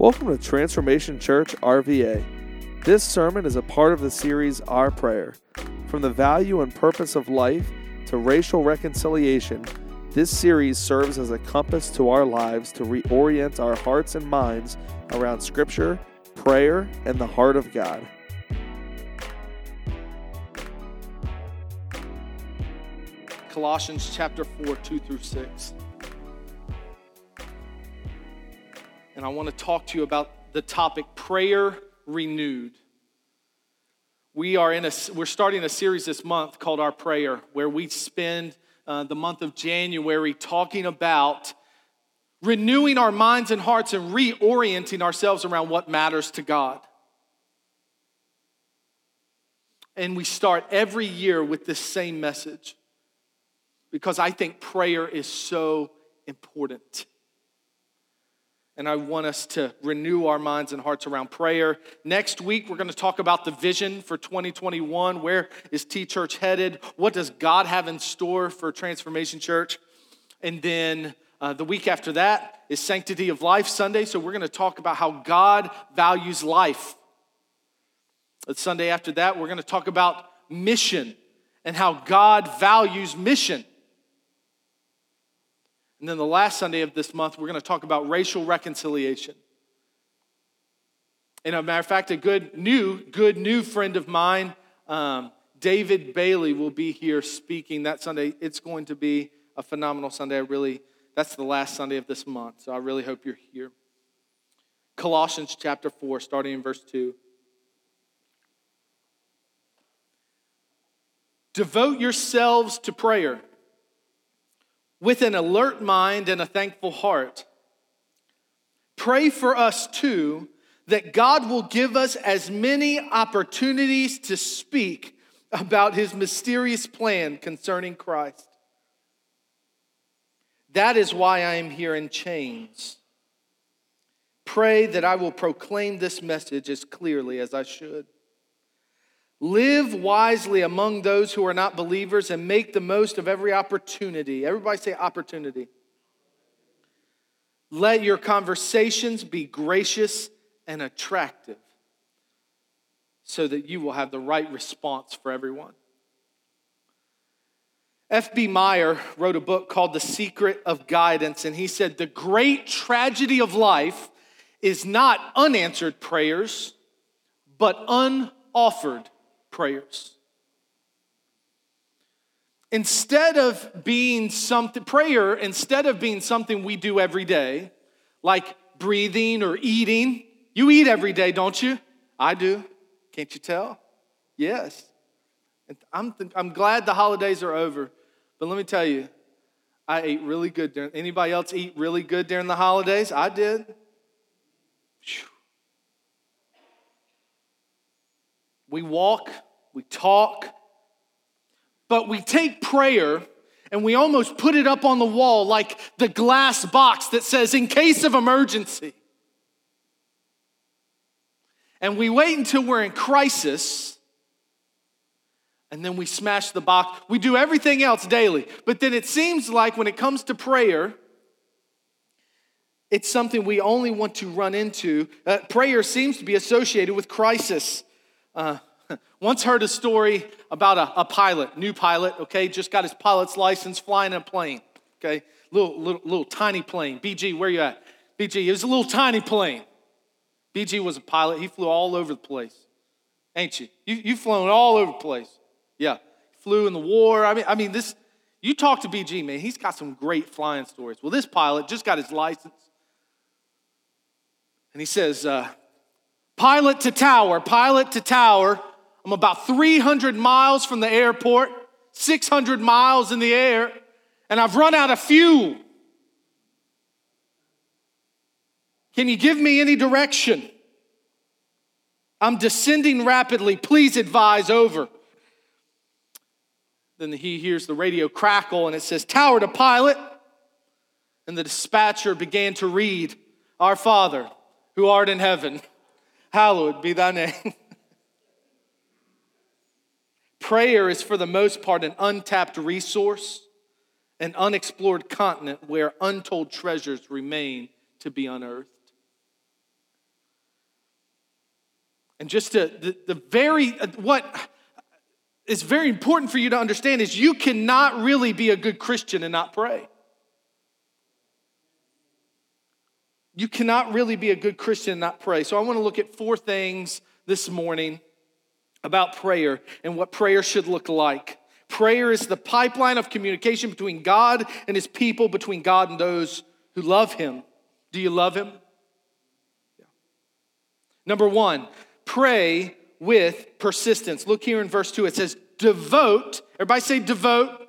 Welcome to Transformation Church RVA. This sermon is a part of the series Our Prayer. From the value and purpose of life to racial reconciliation, this series serves as a compass to our lives to reorient our hearts and minds around Scripture, prayer, and the heart of God. Colossians chapter 4, 2 through 6. And I want to talk to you about the topic prayer renewed. We are in a we're starting a series this month called Our Prayer where we spend uh, the month of January talking about renewing our minds and hearts and reorienting ourselves around what matters to God. And we start every year with this same message because I think prayer is so important. And I want us to renew our minds and hearts around prayer. Next week, we're going to talk about the vision for 2021. Where is T Church headed? What does God have in store for Transformation Church? And then uh, the week after that is Sanctity of Life Sunday. So we're going to talk about how God values life. The Sunday after that, we're going to talk about mission and how God values mission. And then the last Sunday of this month, we're going to talk about racial reconciliation. And a matter of fact, a good new, good new friend of mine, um, David Bailey, will be here speaking that Sunday. It's going to be a phenomenal Sunday. I really, that's the last Sunday of this month, so I really hope you're here. Colossians chapter 4, starting in verse 2. Devote yourselves to prayer with an alert mind and a thankful heart. Pray for us too that God will give us as many opportunities to speak about his mysterious plan concerning Christ. That is why I am here in chains. Pray that I will proclaim this message as clearly as I should. Live wisely among those who are not believers and make the most of every opportunity. Everybody say opportunity. Let your conversations be gracious and attractive so that you will have the right response for everyone. F.B. Meyer wrote a book called The Secret of Guidance, and he said, The great tragedy of life is not unanswered prayers, but unoffered prayers. Instead of being something, prayer, instead of being something we do every day, like breathing or eating, you eat every day, don't you? I do. Can't you tell? Yes. I'm, I'm glad the holidays are over, but let me tell you, I ate really good during, anybody else eat really good during the holidays? I did. Whew. We walk, we talk, but we take prayer and we almost put it up on the wall like the glass box that says, in case of emergency. And we wait until we're in crisis and then we smash the box. We do everything else daily. But then it seems like when it comes to prayer, it's something we only want to run into. Uh, prayer seems to be associated with crisis. Uh, once heard a story about a, a, pilot, new pilot, okay, just got his pilot's license flying a plane, okay, little, little, little tiny plane. BG, where you at? BG, it was a little tiny plane. BG was a pilot. He flew all over the place, ain't you? you you've flown all over the place. Yeah, flew in the war. I mean, I mean, this. You talk to BG, man. He's got some great flying stories. Well, this pilot just got his license, and he says, uh, "Pilot to tower, pilot to tower." I'm about 300 miles from the airport, 600 miles in the air, and I've run out of fuel. Can you give me any direction? I'm descending rapidly. Please advise over. Then he hears the radio crackle and it says, Tower to pilot. And the dispatcher began to read, Our Father, who art in heaven, hallowed be thy name. Prayer is, for the most part, an untapped resource, an unexplored continent where untold treasures remain to be unearthed. And just to, the, the very, uh, what is very important for you to understand is you cannot really be a good Christian and not pray. You cannot really be a good Christian and not pray. So I want to look at four things this morning about prayer and what prayer should look like. Prayer is the pipeline of communication between God and his people, between God and those who love him. Do you love him? Yeah. Number one, pray with persistence. Look here in verse 2. It says, Devote, everybody say, devote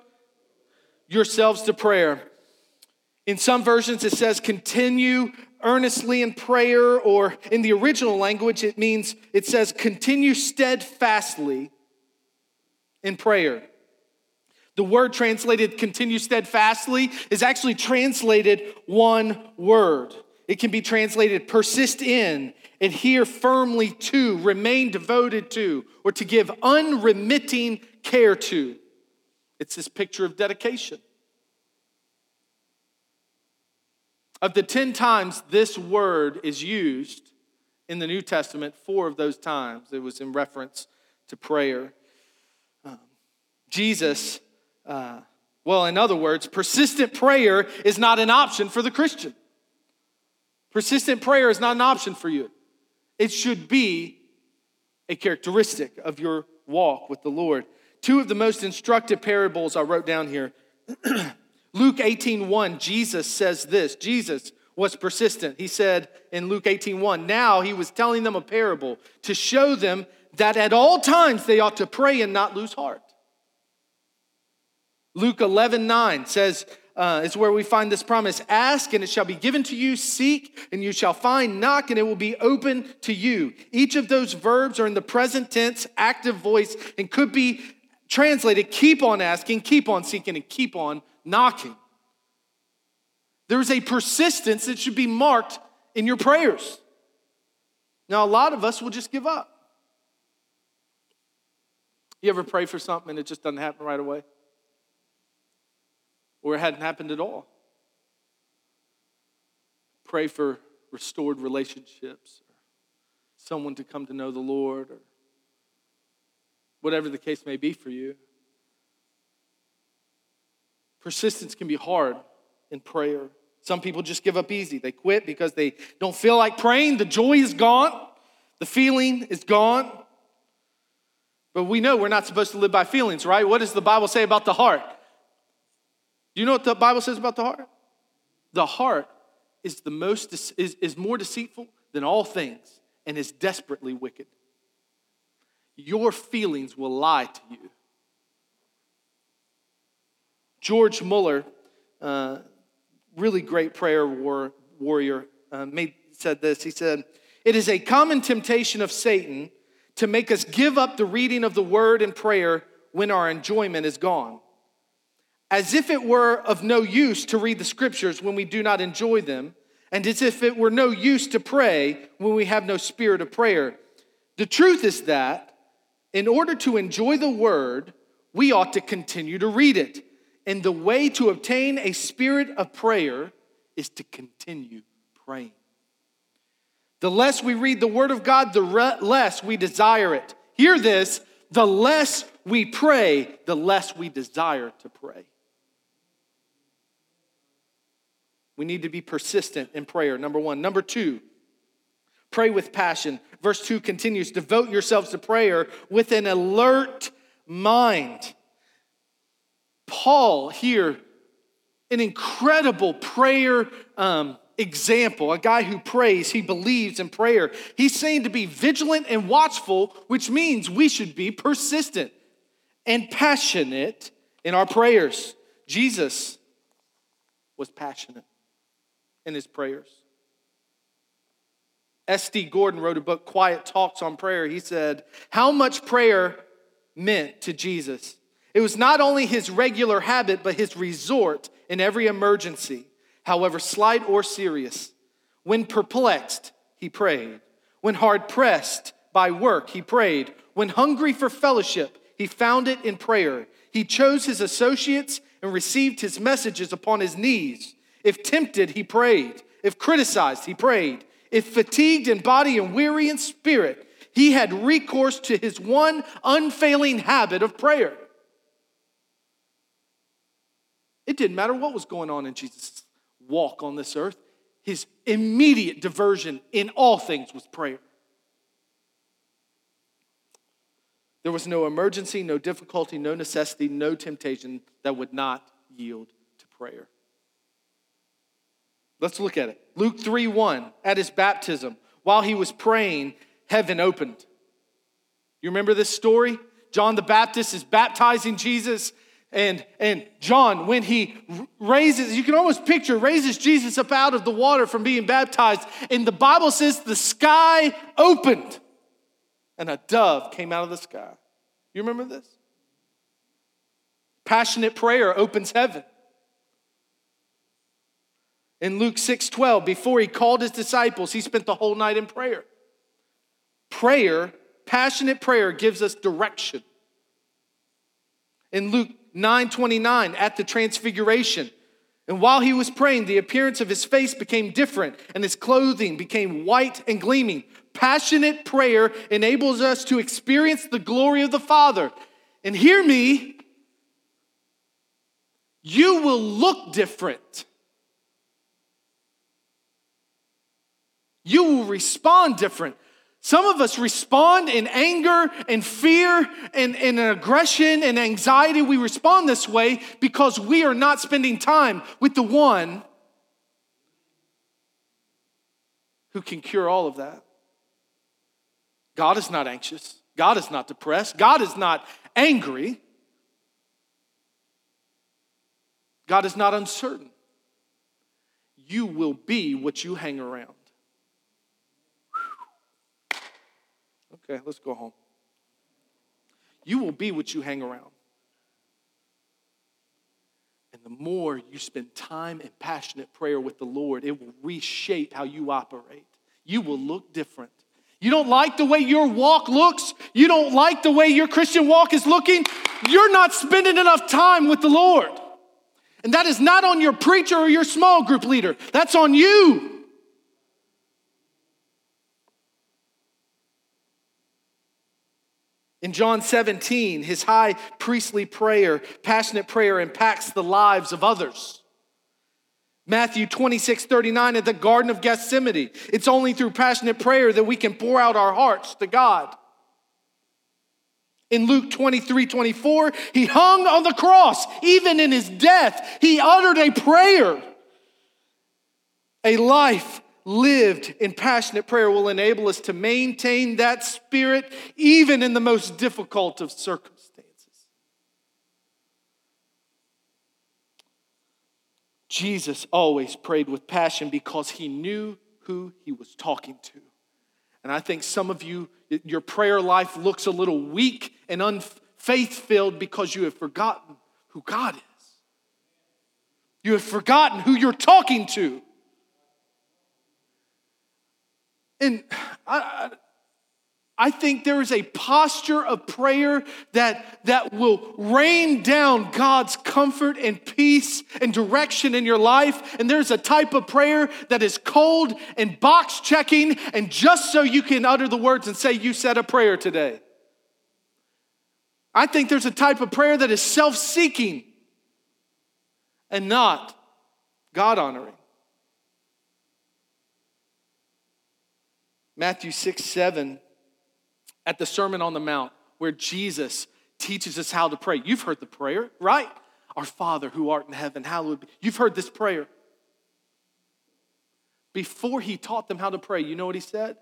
yourselves to prayer. In some versions, it says, Continue earnestly in prayer, or in the original language, it means, it says, Continue steadfastly in prayer. The word translated continue steadfastly is actually translated one word. It can be translated persist in, adhere firmly to, remain devoted to, or to give unremitting care to. It's this picture of dedication. Of the 10 times this word is used in the New Testament, four of those times it was in reference to prayer. Um, Jesus, uh, well, in other words, persistent prayer is not an option for the Christian. Persistent prayer is not an option for you. It should be a characteristic of your walk with the Lord. Two of the most instructive parables I wrote down here. Luke 18:1, Jesus says this. Jesus was persistent. He said in Luke 18:1, now he was telling them a parable to show them that at all times they ought to pray and not lose heart. Luke 11:9 says, uh, is where we find this promise Ask, and it shall be given to you. Seek, and you shall find. Knock, and it will be open to you. Each of those verbs are in the present tense, active voice, and could be translated keep on asking, keep on seeking, and keep on knocking. There's a persistence that should be marked in your prayers. Now, a lot of us will just give up. You ever pray for something and it just doesn't happen right away? or it hadn't happened at all. Pray for restored relationships, or someone to come to know the Lord, or whatever the case may be for you. Persistence can be hard in prayer. Some people just give up easy. They quit because they don't feel like praying. The joy is gone, the feeling is gone. But we know we're not supposed to live by feelings, right? What does the Bible say about the heart? Do you know what the Bible says about the heart? The heart is the most is, is more deceitful than all things and is desperately wicked. Your feelings will lie to you. George Mueller, uh, really great prayer war, warrior, uh, made, said this. He said, It is a common temptation of Satan to make us give up the reading of the word and prayer when our enjoyment is gone as if it were of no use to read the scriptures when we do not enjoy them, and as if it were no use to pray when we have no spirit of prayer. The truth is that in order to enjoy the word, we ought to continue to read it. And the way to obtain a spirit of prayer is to continue praying. The less we read the word of God, the less we desire it. Hear this the less we pray, the less we desire to pray. We need to be persistent in prayer, number one. Number two, pray with passion. Verse 2 continues devote yourselves to prayer with an alert mind. Paul here, an incredible prayer um, example, a guy who prays, he believes in prayer. He's saying to be vigilant and watchful, which means we should be persistent and passionate in our prayers. Jesus was passionate in his prayers. S.D. Gordon wrote a book, Quiet Talks on Prayer. He said, How much prayer meant to Jesus. It was not only his regular habit, but his resort in every emergency, however slight or serious. When perplexed, he prayed. When hard pressed by work, he prayed. When hungry for fellowship, he found it in prayer. He chose his associates and received his messages upon his knees. If tempted, he prayed. If criticized, he prayed. If fatigued in body and weary in spirit, He had recourse to his one unfailing habit of prayer. It didn't matter what was going on in Jesus' walk on this earth, his immediate diversion in all things was prayer. There was no emergency, no difficulty, no necessity, no temptation that would not yield to prayer. Let's look at it. Luke 3 1, at his baptism, while he was praying, heaven opened. You remember this story? John the Baptist is baptizing Jesus. And, and John, when he raises, you can almost picture, raises Jesus up out of the water from being baptized. And the Bible says the sky opened and a dove came out of the sky. You remember this? Passionate prayer opens heaven. In Luke 6 12, before he called his disciples, he spent the whole night in prayer. Prayer, passionate prayer, gives us direction. In Luke 9 29, at the transfiguration, and while he was praying, the appearance of his face became different and his clothing became white and gleaming. Passionate prayer enables us to experience the glory of the Father. And hear me, you will look different. You will respond different. Some of us respond in anger and fear and, and aggression and anxiety. We respond this way because we are not spending time with the one who can cure all of that. God is not anxious. God is not depressed. God is not angry. God is not uncertain. You will be what you hang around. Okay, let's go home. You will be what you hang around. And the more you spend time in passionate prayer with the Lord, it will reshape how you operate. You will look different. You don't like the way your walk looks, you don't like the way your Christian walk is looking, you're not spending enough time with the Lord. And that is not on your preacher or your small group leader, that's on you. In John 17, his high priestly prayer, passionate prayer, impacts the lives of others. Matthew 26, 39 at the Garden of Gethsemane. It's only through passionate prayer that we can pour out our hearts to God. In Luke 23, 24, he hung on the cross. Even in his death, he uttered a prayer. A life lived in passionate prayer will enable us to maintain that spirit even in the most difficult of circumstances. Jesus always prayed with passion because he knew who he was talking to. And I think some of you, your prayer life looks a little weak and unfaith filled because you have forgotten who God is. You have forgotten who you're talking to. And I, I think there is a posture of prayer that, that will rain down God's comfort and peace and direction in your life. And there's a type of prayer that is cold and box checking, and just so you can utter the words and say, You said a prayer today. I think there's a type of prayer that is self seeking and not God honoring. Matthew 6, 7, at the Sermon on the Mount, where Jesus teaches us how to pray. You've heard the prayer, right? Our Father who art in heaven, hallowed be. You've heard this prayer. Before he taught them how to pray, you know what he said?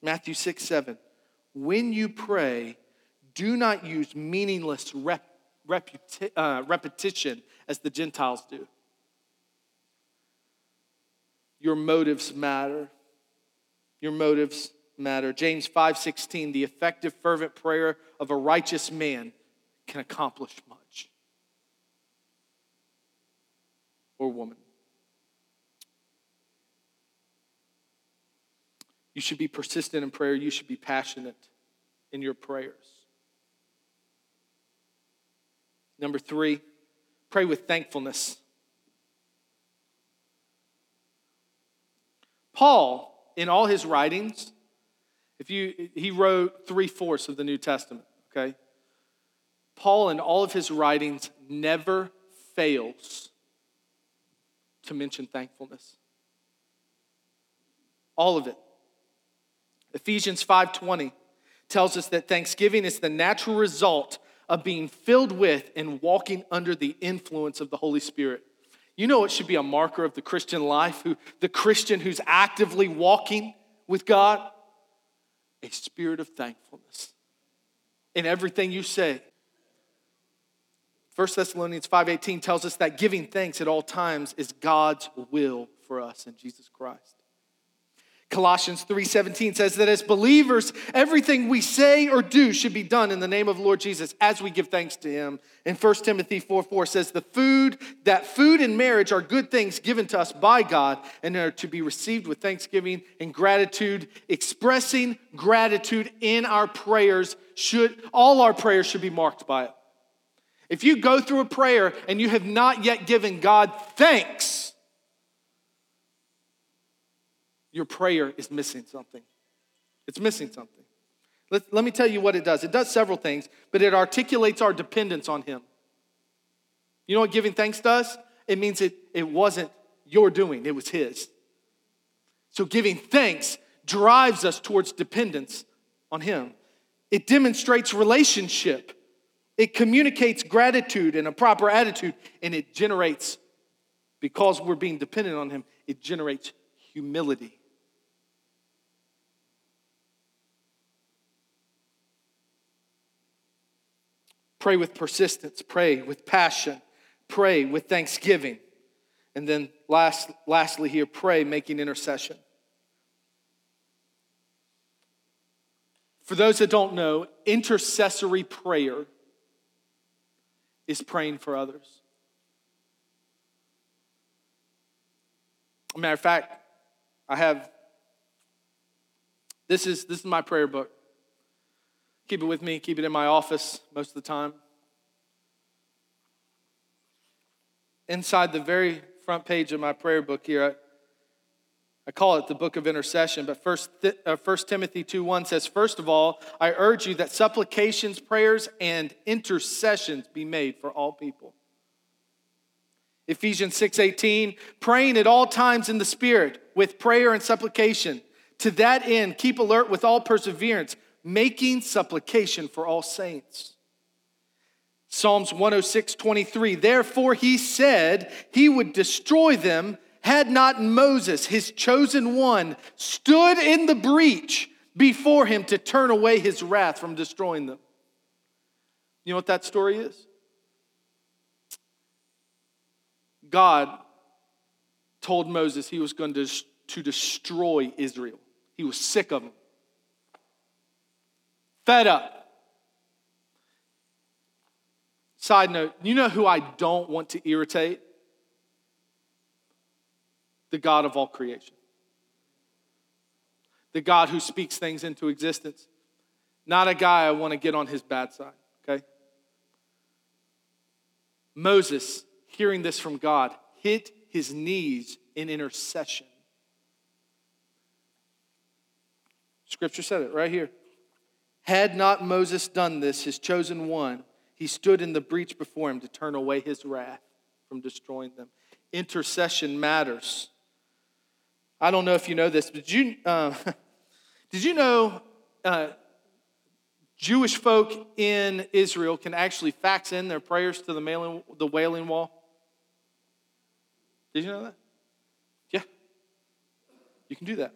Matthew 6, 7. When you pray, do not use meaningless rep, reputi- uh, repetition as the Gentiles do. Your motives matter. Your motives matter. James 5:16, the effective fervent prayer of a righteous man can accomplish much. Or woman. You should be persistent in prayer. You should be passionate in your prayers. Number three, pray with thankfulness. Paul in all his writings If you, he wrote three fourths of the New Testament, okay? Paul, in all of his writings, never fails to mention thankfulness. All of it. Ephesians 5:20 tells us that thanksgiving is the natural result of being filled with and walking under the influence of the Holy Spirit. You know it should be a marker of the Christian life, who the Christian who's actively walking with God, a spirit of thankfulness in everything you say. 1 Thessalonians 5:18 tells us that giving thanks at all times is God's will for us in Jesus Christ. Colossians 3:17 says that as believers, everything we say or do should be done in the name of Lord Jesus as we give thanks to him. And 1 Timothy 4, 4 says the food, that food and marriage are good things given to us by God and are to be received with thanksgiving and gratitude. Expressing gratitude in our prayers should all our prayers should be marked by it. If you go through a prayer and you have not yet given God thanks, your prayer is missing something. It's missing something. Let, let me tell you what it does. It does several things, but it articulates our dependence on Him. You know what giving thanks does? It means it, it wasn't your doing, it was His. So giving thanks drives us towards dependence on Him. It demonstrates relationship, it communicates gratitude and a proper attitude, and it generates, because we're being dependent on Him, it generates humility. Pray with persistence, pray with passion, pray with thanksgiving. And then last, lastly, here, pray making intercession. For those that don't know, intercessory prayer is praying for others. Matter of fact, I have this is this is my prayer book. Keep it with me, keep it in my office most of the time. Inside the very front page of my prayer book here, I, I call it the book of intercession, but first, uh, 1 Timothy 2 1 says, First of all, I urge you that supplications, prayers, and intercessions be made for all people. Ephesians 6:18, praying at all times in the Spirit with prayer and supplication. To that end, keep alert with all perseverance making supplication for all saints. Psalms 106, 23. Therefore, he said he would destroy them had not Moses, his chosen one, stood in the breach before him to turn away his wrath from destroying them. You know what that story is? God told Moses he was going to, to destroy Israel. He was sick of them fed up. Side note, you know who I don't want to irritate? The God of all creation. The God who speaks things into existence. Not a guy I want to get on his bad side, okay? Moses, hearing this from God, hit his knees in intercession. Scripture said it right here. Had not Moses done this, his chosen one, he stood in the breach before him to turn away his wrath from destroying them. Intercession matters. I don't know if you know this, but did you, uh, did you know uh, Jewish folk in Israel can actually fax in their prayers to the, mailing, the wailing wall? Did you know that? Yeah. You can do that.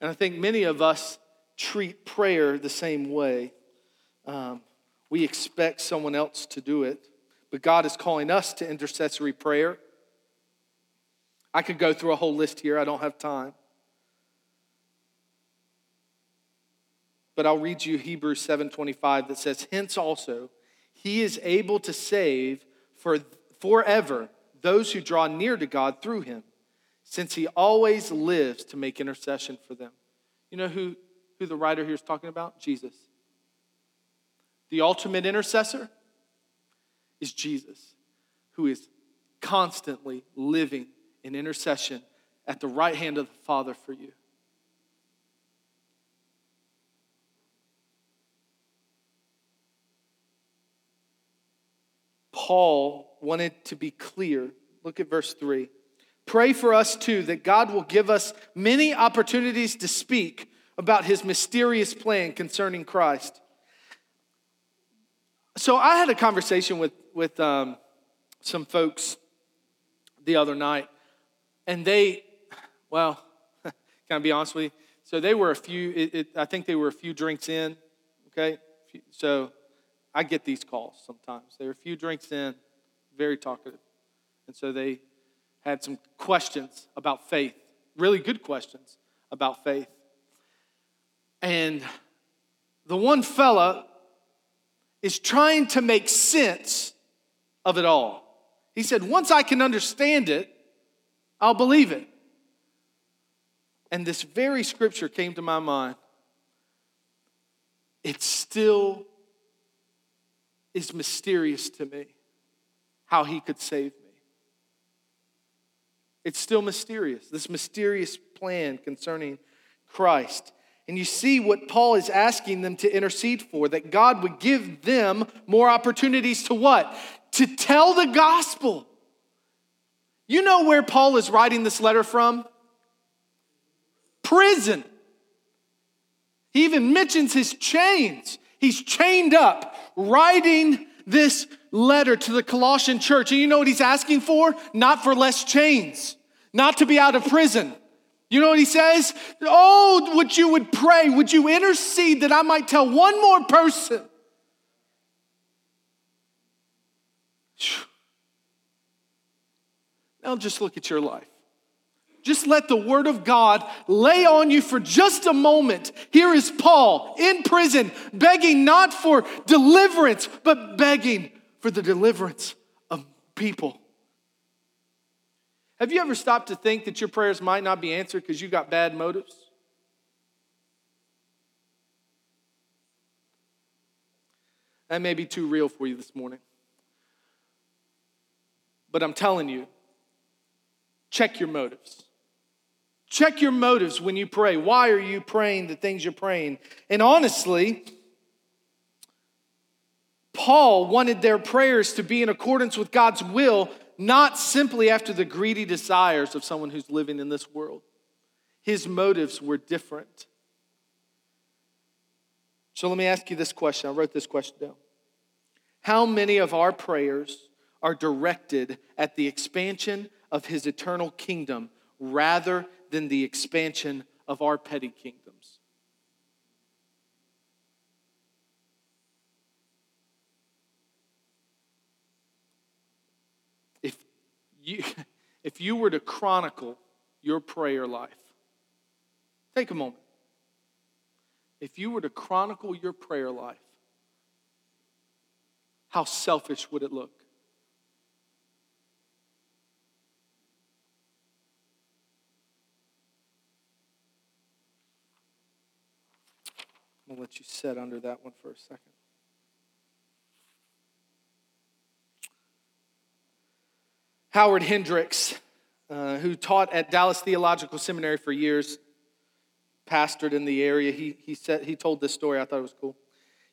And I think many of us treat prayer the same way. Um, we expect someone else to do it, but God is calling us to intercessory prayer. I could go through a whole list here, I don't have time. But I'll read you Hebrews 7:25 that says, "Hence also he is able to save for forever those who draw near to God through him, since he always lives to make intercession for them." You know who who the writer here is talking about? Jesus. The ultimate intercessor is Jesus, who is constantly living in intercession at the right hand of the Father for you. Paul wanted to be clear. Look at verse 3. Pray for us too that God will give us many opportunities to speak about his mysterious plan concerning Christ. So I had a conversation with, with um, some folks the other night, and they, well, can I be honest with you? So they were a few, it, it, I think they were a few drinks in, okay? So I get these calls sometimes. They were a few drinks in, very talkative. And so they had some questions about faith, really good questions about faith. And the one fella is trying to make sense of it all. He said, Once I can understand it, I'll believe it. And this very scripture came to my mind. It still is mysterious to me how he could save me. It's still mysterious, this mysterious plan concerning Christ. And you see what Paul is asking them to intercede for that God would give them more opportunities to what? To tell the gospel. You know where Paul is writing this letter from? Prison. He even mentions his chains. He's chained up, writing this letter to the Colossian church. And you know what he's asking for? Not for less chains, not to be out of prison. You know what he says? Oh, would you would pray, would you intercede that I might tell one more person? Now just look at your life. Just let the word of God lay on you for just a moment. Here is Paul in prison, begging not for deliverance, but begging for the deliverance of people. Have you ever stopped to think that your prayers might not be answered because you've got bad motives? That may be too real for you this morning. But I'm telling you, check your motives. Check your motives when you pray. Why are you praying the things you're praying? And honestly, Paul wanted their prayers to be in accordance with God's will, not simply after the greedy desires of someone who's living in this world. His motives were different. So let me ask you this question. I wrote this question down. How many of our prayers are directed at the expansion of his eternal kingdom rather than the expansion of our petty kingdoms. If you, if you were to chronicle your prayer life, take a moment. If you were to chronicle your prayer life, how selfish would it look? I'm going to let you sit under that one for a second. Howard Hendricks, uh, who taught at Dallas Theological Seminary for years, pastored in the area, he, he, said, he told this story. I thought it was cool.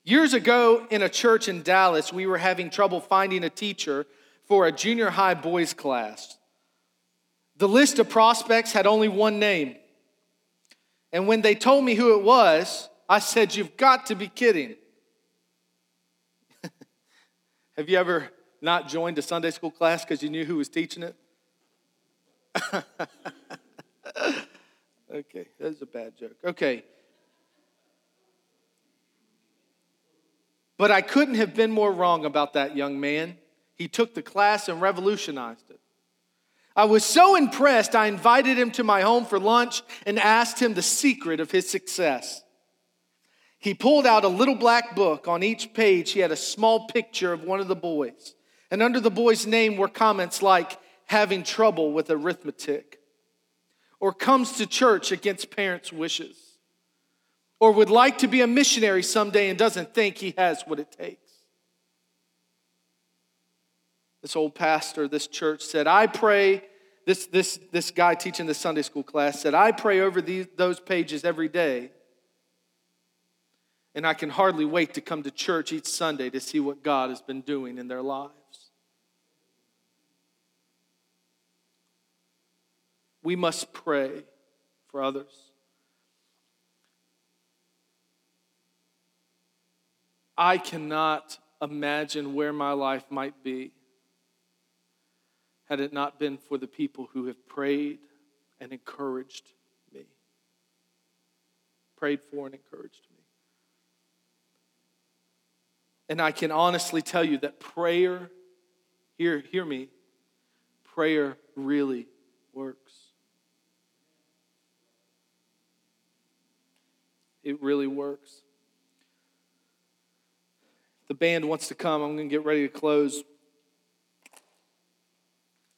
Years ago, in a church in Dallas, we were having trouble finding a teacher for a junior high boys class. The list of prospects had only one name. And when they told me who it was, I said, You've got to be kidding. Have you ever not joined a Sunday school class because you knew who was teaching it? okay, that's a bad joke. Okay. But I couldn't have been more wrong about that young man. He took the class and revolutionized it. I was so impressed, I invited him to my home for lunch and asked him the secret of his success. He pulled out a little black book. On each page, he had a small picture of one of the boys. And under the boy's name were comments like having trouble with arithmetic, or comes to church against parents' wishes, or would like to be a missionary someday and doesn't think he has what it takes. This old pastor, this church said, I pray, this, this, this guy teaching the Sunday school class said, I pray over these, those pages every day and I can hardly wait to come to church each Sunday to see what God has been doing in their lives. We must pray for others. I cannot imagine where my life might be had it not been for the people who have prayed and encouraged me. Prayed for and encouraged me. And I can honestly tell you that prayer, hear, hear me, prayer really works. It really works. The band wants to come. I'm going to get ready to close.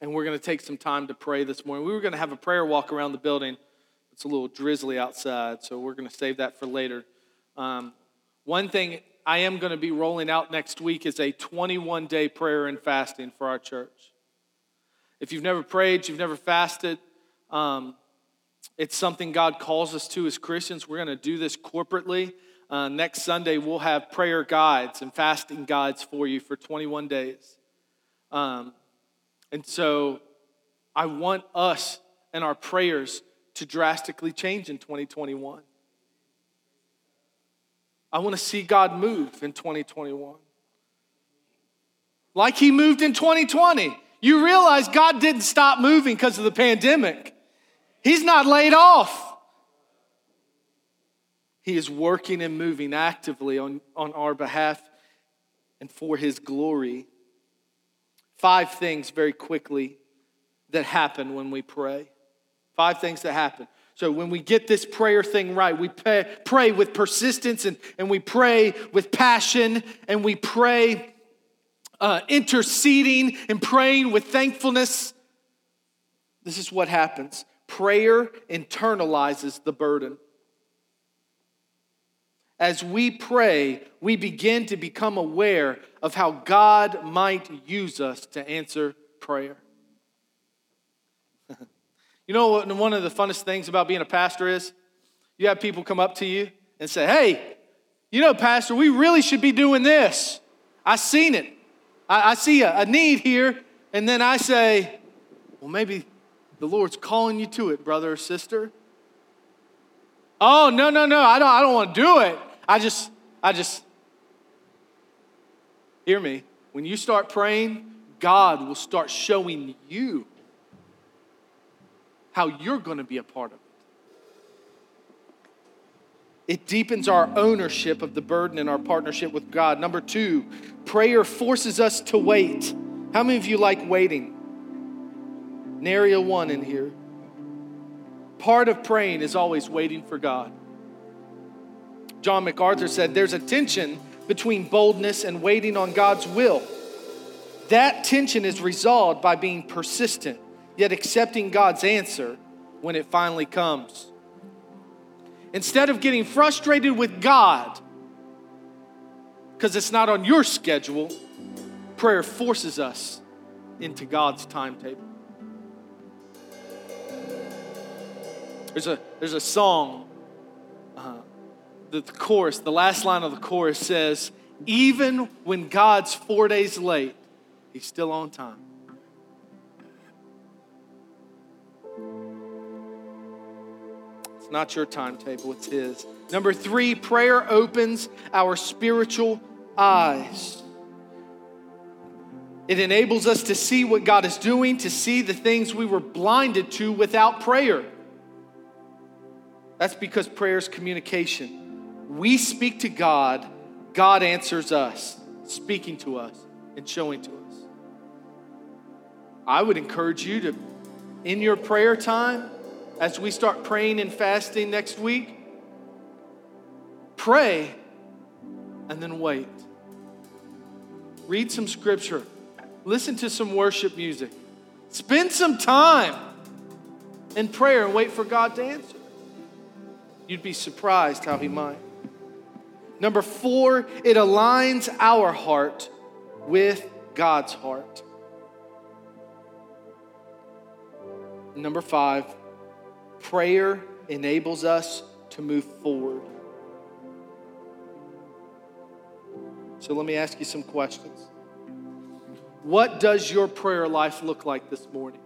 And we're going to take some time to pray this morning. We were going to have a prayer walk around the building. It's a little drizzly outside, so we're going to save that for later. Um, one thing I am going to be rolling out next week is a 21 day prayer and fasting for our church. If you've never prayed, you've never fasted, um, it's something God calls us to as Christians. We're going to do this corporately. Uh, next Sunday, we'll have prayer guides and fasting guides for you for 21 days. Um, and so I want us and our prayers to drastically change in 2021. I want to see God move in 2021. Like he moved in 2020. You realize God didn't stop moving because of the pandemic. He's not laid off. He is working and moving actively on, on our behalf and for his glory. Five things very quickly that happen when we pray. Five things that happen. So when we get this prayer thing right, we pray, pray with persistence and, and we pray with passion and we pray uh, interceding and praying with thankfulness. This is what happens prayer internalizes the burden. As we pray, we begin to become aware of how God might use us to answer prayer. You know what one of the funnest things about being a pastor is? You have people come up to you and say, Hey, you know, Pastor, we really should be doing this. I seen it. I, I see a, a need here. And then I say, Well, maybe the Lord's calling you to it, brother or sister. Oh, no, no, no, I don't, I don't want to do it. I just, I just, hear me. When you start praying, God will start showing you how you're going to be a part of it. It deepens our ownership of the burden and our partnership with God. Number two, prayer forces us to wait. How many of you like waiting? Nary a one in here. Part of praying is always waiting for God. John MacArthur said there's a tension between boldness and waiting on God's will. That tension is resolved by being persistent yet accepting God's answer when it finally comes. Instead of getting frustrated with God because it's not on your schedule, prayer forces us into God's timetable. There's a, there's a song, uh, the, the chorus, the last line of the chorus says, Even when God's four days late, He's still on time. It's not your timetable, it's His. Number three, prayer opens our spiritual eyes. It enables us to see what God is doing, to see the things we were blinded to without prayer. That's because prayer is communication. We speak to God, God answers us, speaking to us and showing to us. I would encourage you to, in your prayer time, as we start praying and fasting next week, pray and then wait. Read some scripture, listen to some worship music, spend some time in prayer and wait for God to answer. You'd be surprised how He might. Number four, it aligns our heart with God's heart. Number five, Prayer enables us to move forward. So let me ask you some questions. What does your prayer life look like this morning?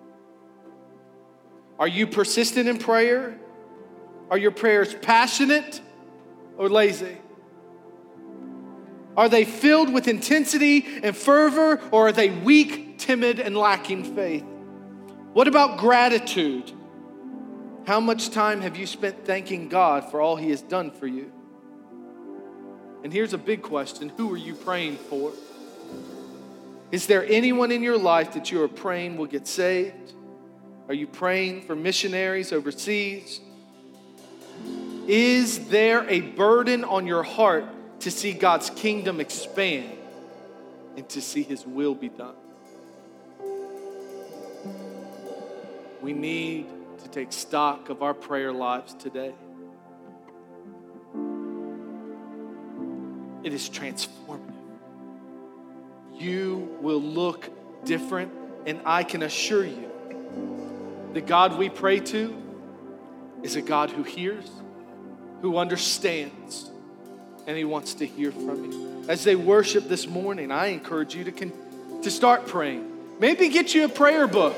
Are you persistent in prayer? Are your prayers passionate or lazy? Are they filled with intensity and fervor, or are they weak, timid, and lacking faith? What about gratitude? How much time have you spent thanking God for all He has done for you? And here's a big question Who are you praying for? Is there anyone in your life that you are praying will get saved? Are you praying for missionaries overseas? Is there a burden on your heart to see God's kingdom expand and to see His will be done? We need to take stock of our prayer lives today. It is transformative. You will look different, and I can assure you the God we pray to is a God who hears, who understands, and He wants to hear from you. As they worship this morning, I encourage you to, con- to start praying. Maybe get you a prayer book.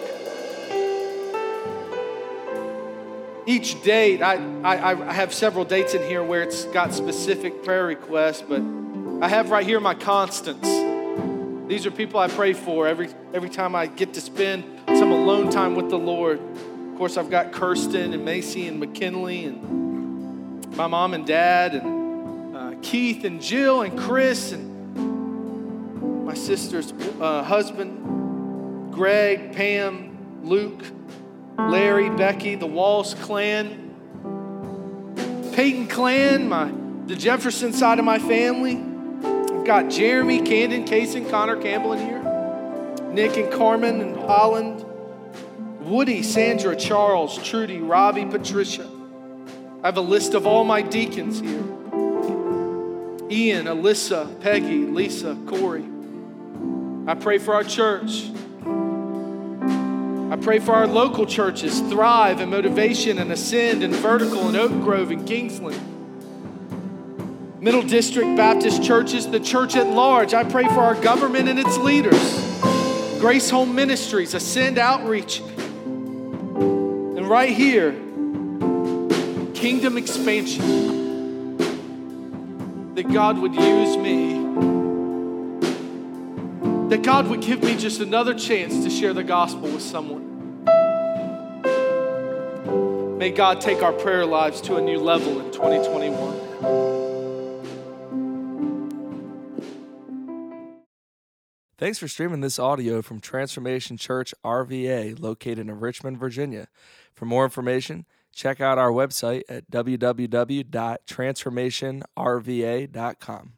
Each date, I, I, I have several dates in here where it's got specific prayer requests, but I have right here my constants. These are people I pray for every, every time I get to spend some alone time with the Lord. Of course, I've got Kirsten and Macy and McKinley and my mom and dad and uh, Keith and Jill and Chris and my sister's uh, husband, Greg, Pam, Luke, Larry, Becky, the Walls clan, Peyton clan, my the Jefferson side of my family. I've got Jeremy, Camden, Kaysen, Connor Campbell in here, Nick and Carmen and Holland, Woody, Sandra, Charles, Trudy, Robbie, Patricia. I have a list of all my deacons here. Ian, Alyssa, Peggy, Lisa, Corey. I pray for our church. I pray for our local churches, Thrive and Motivation and Ascend and Vertical and Oak Grove and Kingsland. Middle District Baptist churches, the church at large. I pray for our government and its leaders. Grace Home Ministries, Ascend Outreach. And right here, kingdom expansion. That God would use me. That God would give me just another chance to share the gospel with someone. May God take our prayer lives to a new level in 2021. Thanks for streaming this audio from Transformation Church RVA, located in Richmond, Virginia. For more information, check out our website at www.transformationrva.com.